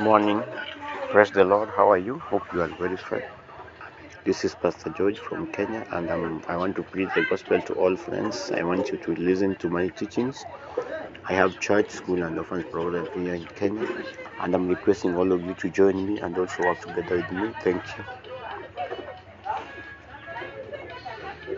Morning. Praise the Lord. How are you? Hope you are very fine. This is Pastor George from Kenya, and um, I want to preach the gospel to all friends. I want you to listen to my teachings. I have church, school, and orphans program here in Kenya, and I'm requesting all of you to join me and also work together with me. Thank you.